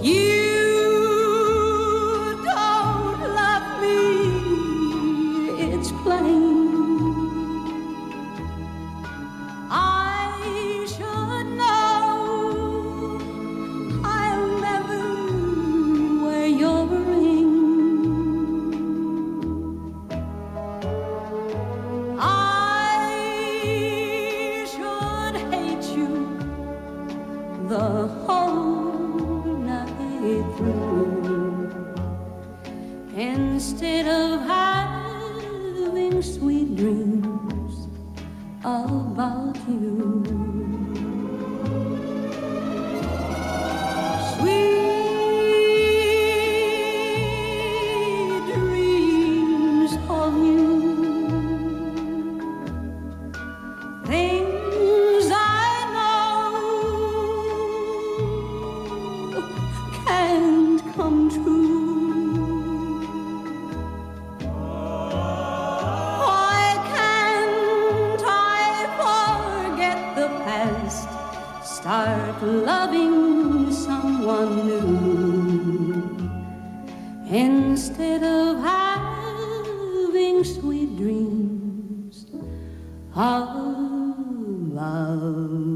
You about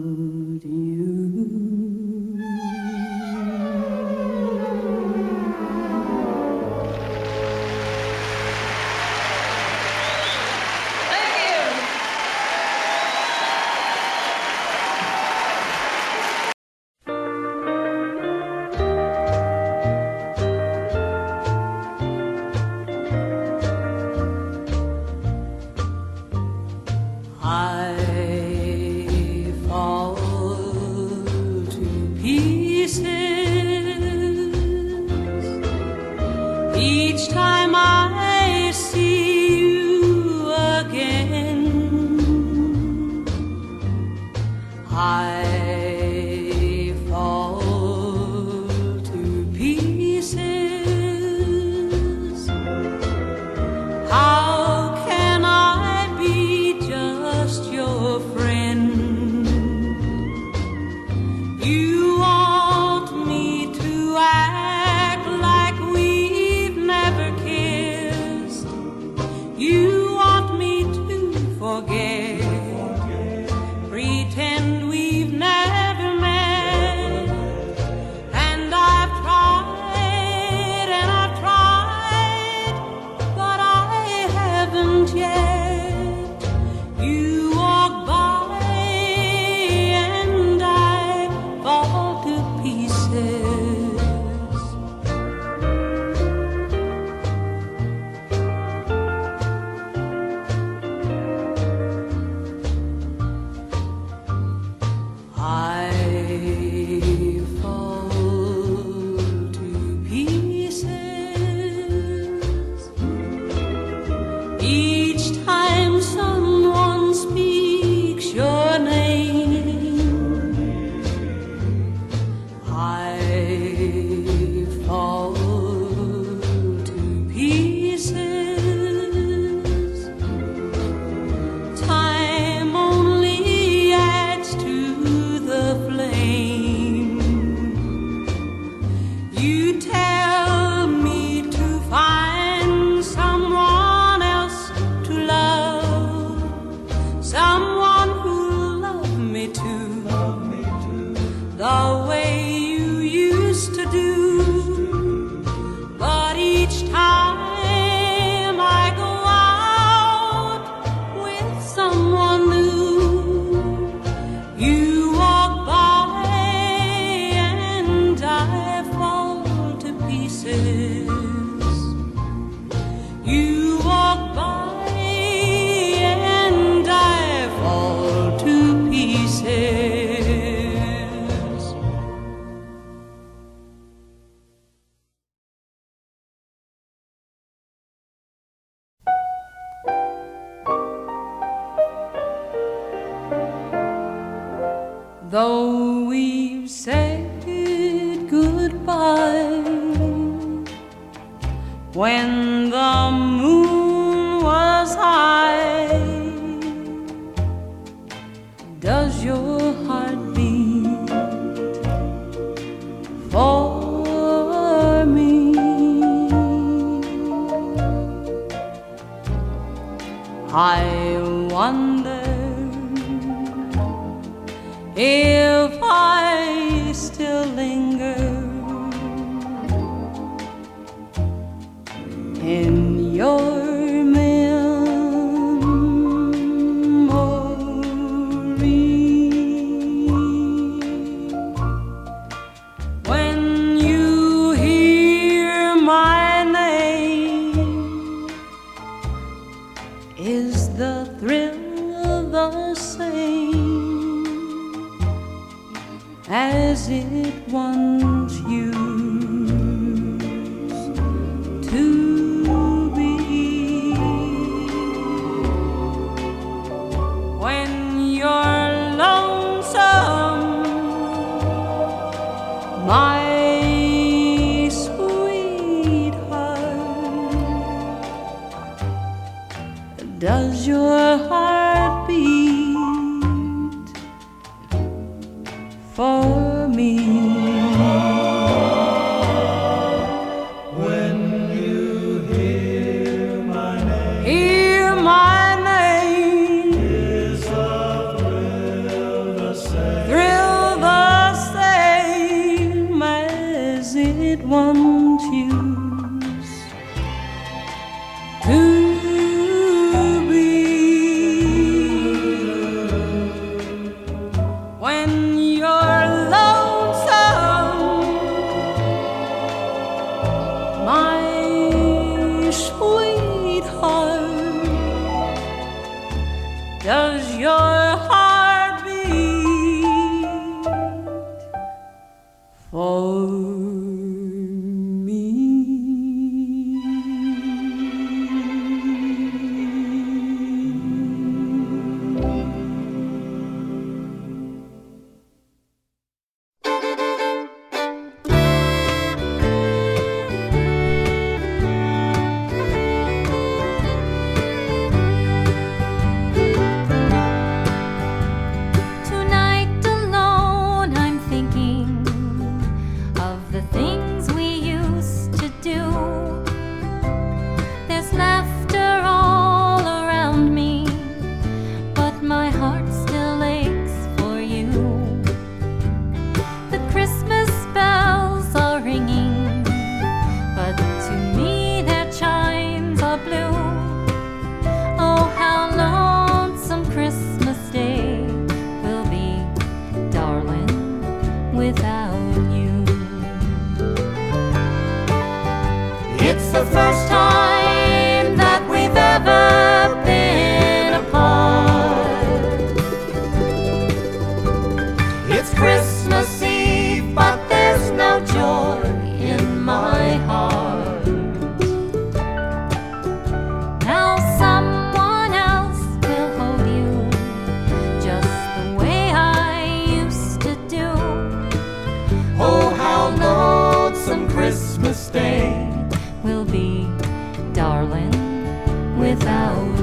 I wonder if the same as it once used. stay. Will be, darling, without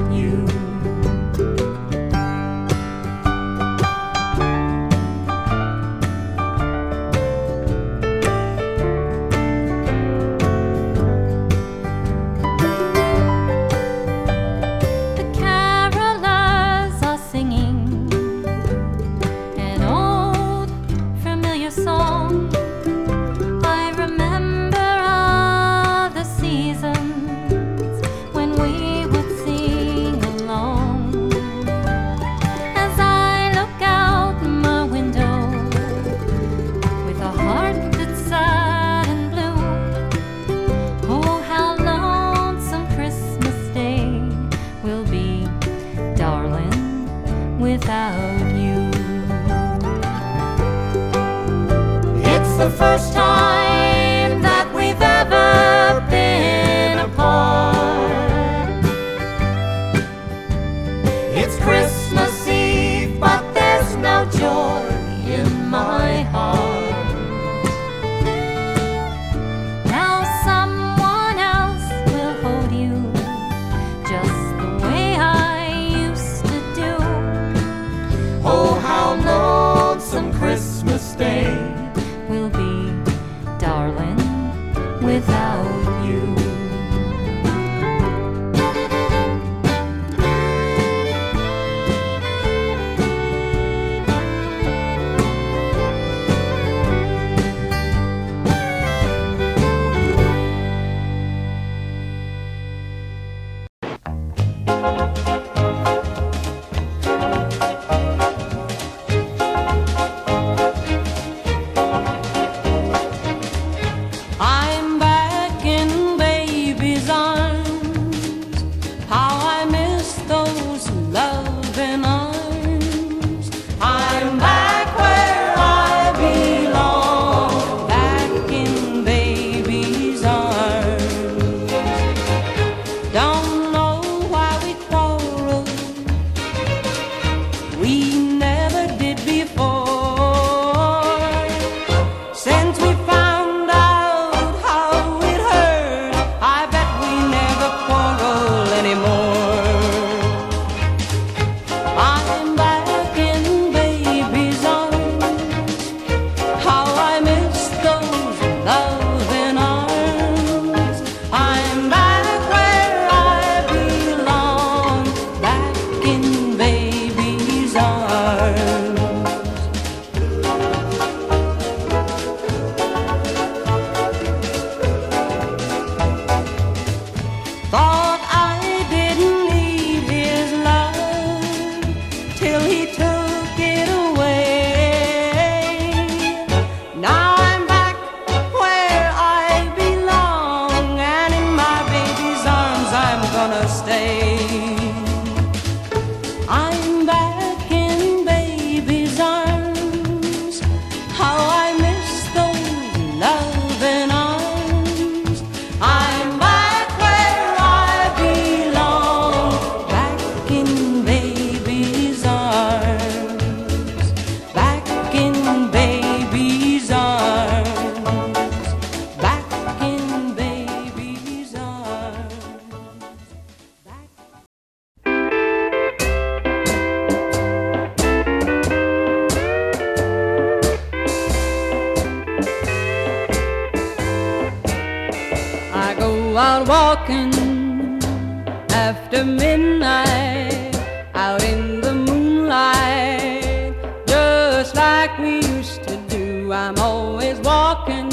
walking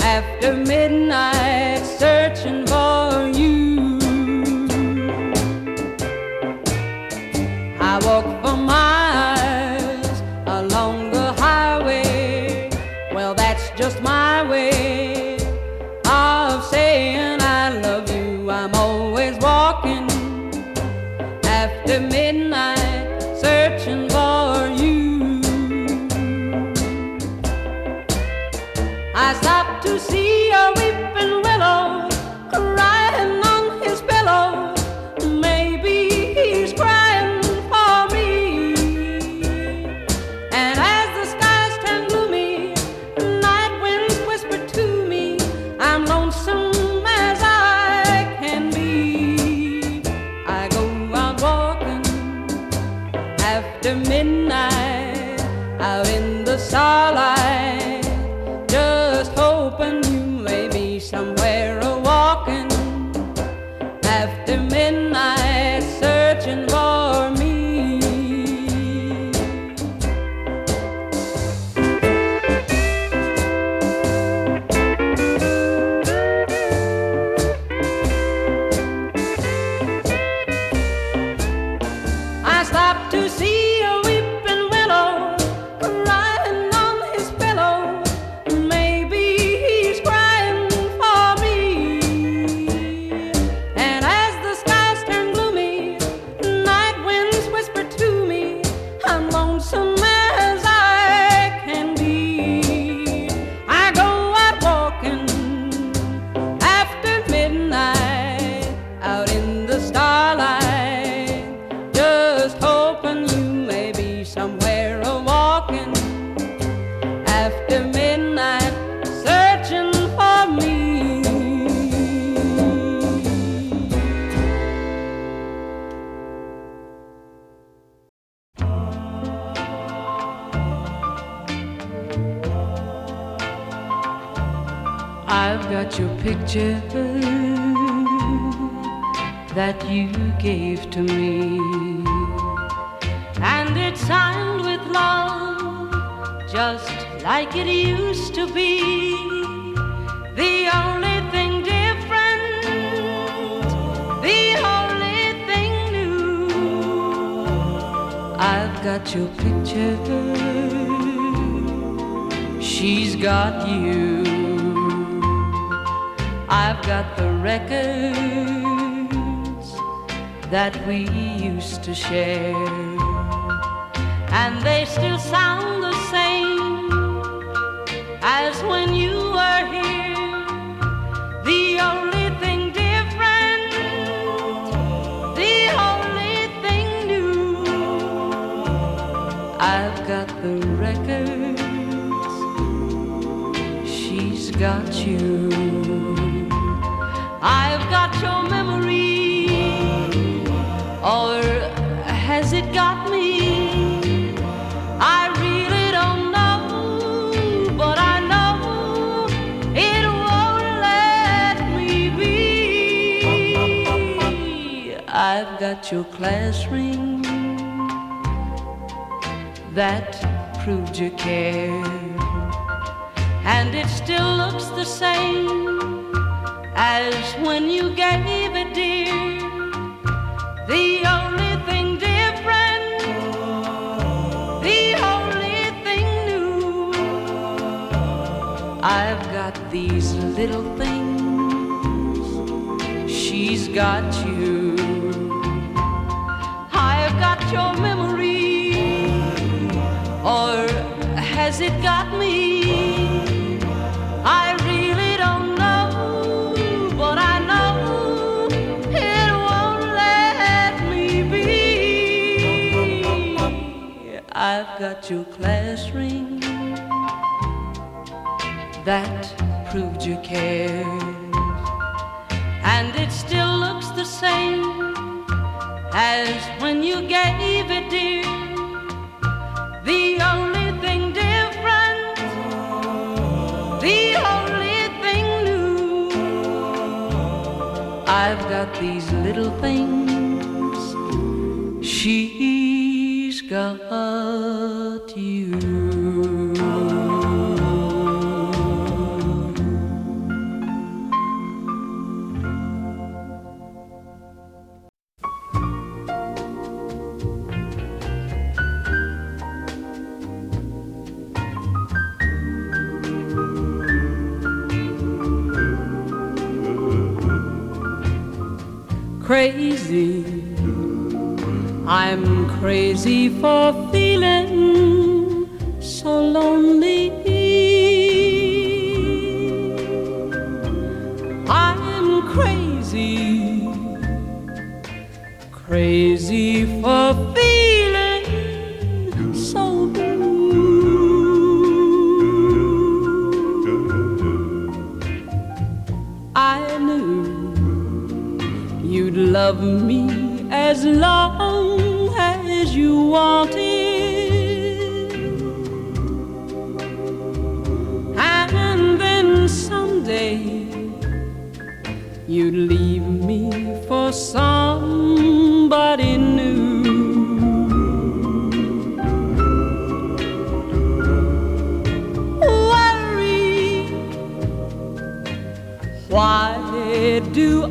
after midnight searching to see I've got your picture that you gave to me. And it's signed with love, just like it used to be. The only thing different, the only thing new. I've got your picture, she's got you. I've got the records that we used to share. And they still sound the same as when you were here. The only thing different, the only thing new. I've got the records, she's got you. Got your class ring that proved you cared, and it still looks the same as when you gave it, dear. The only thing different, the only thing new. I've got these little things, she's got you. Your memory, or has it got me? I really don't know, but I know it won't let me be. I've got your class ring that proved you cared, and it still looks the same as when you gave it, dear. The only thing different, the only thing new. I've got these little things, she's got crazy for feeling so lonely. I'm crazy, crazy for feeling so blue. I knew you'd love me as long you wanted. And then someday you'd leave me for somebody new. Worry, why do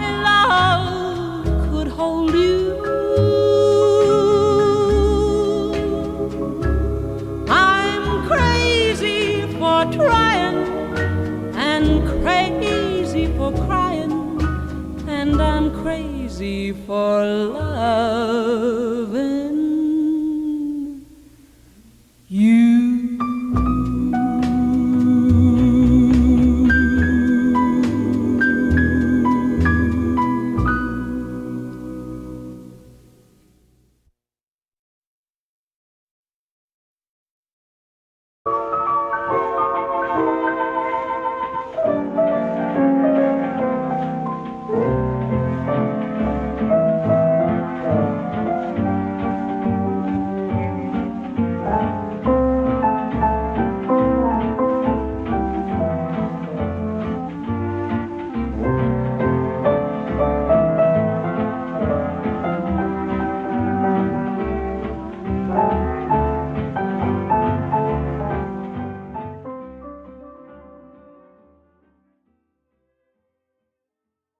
I'm crazy for trying and crazy for crying, and I'm crazy for love.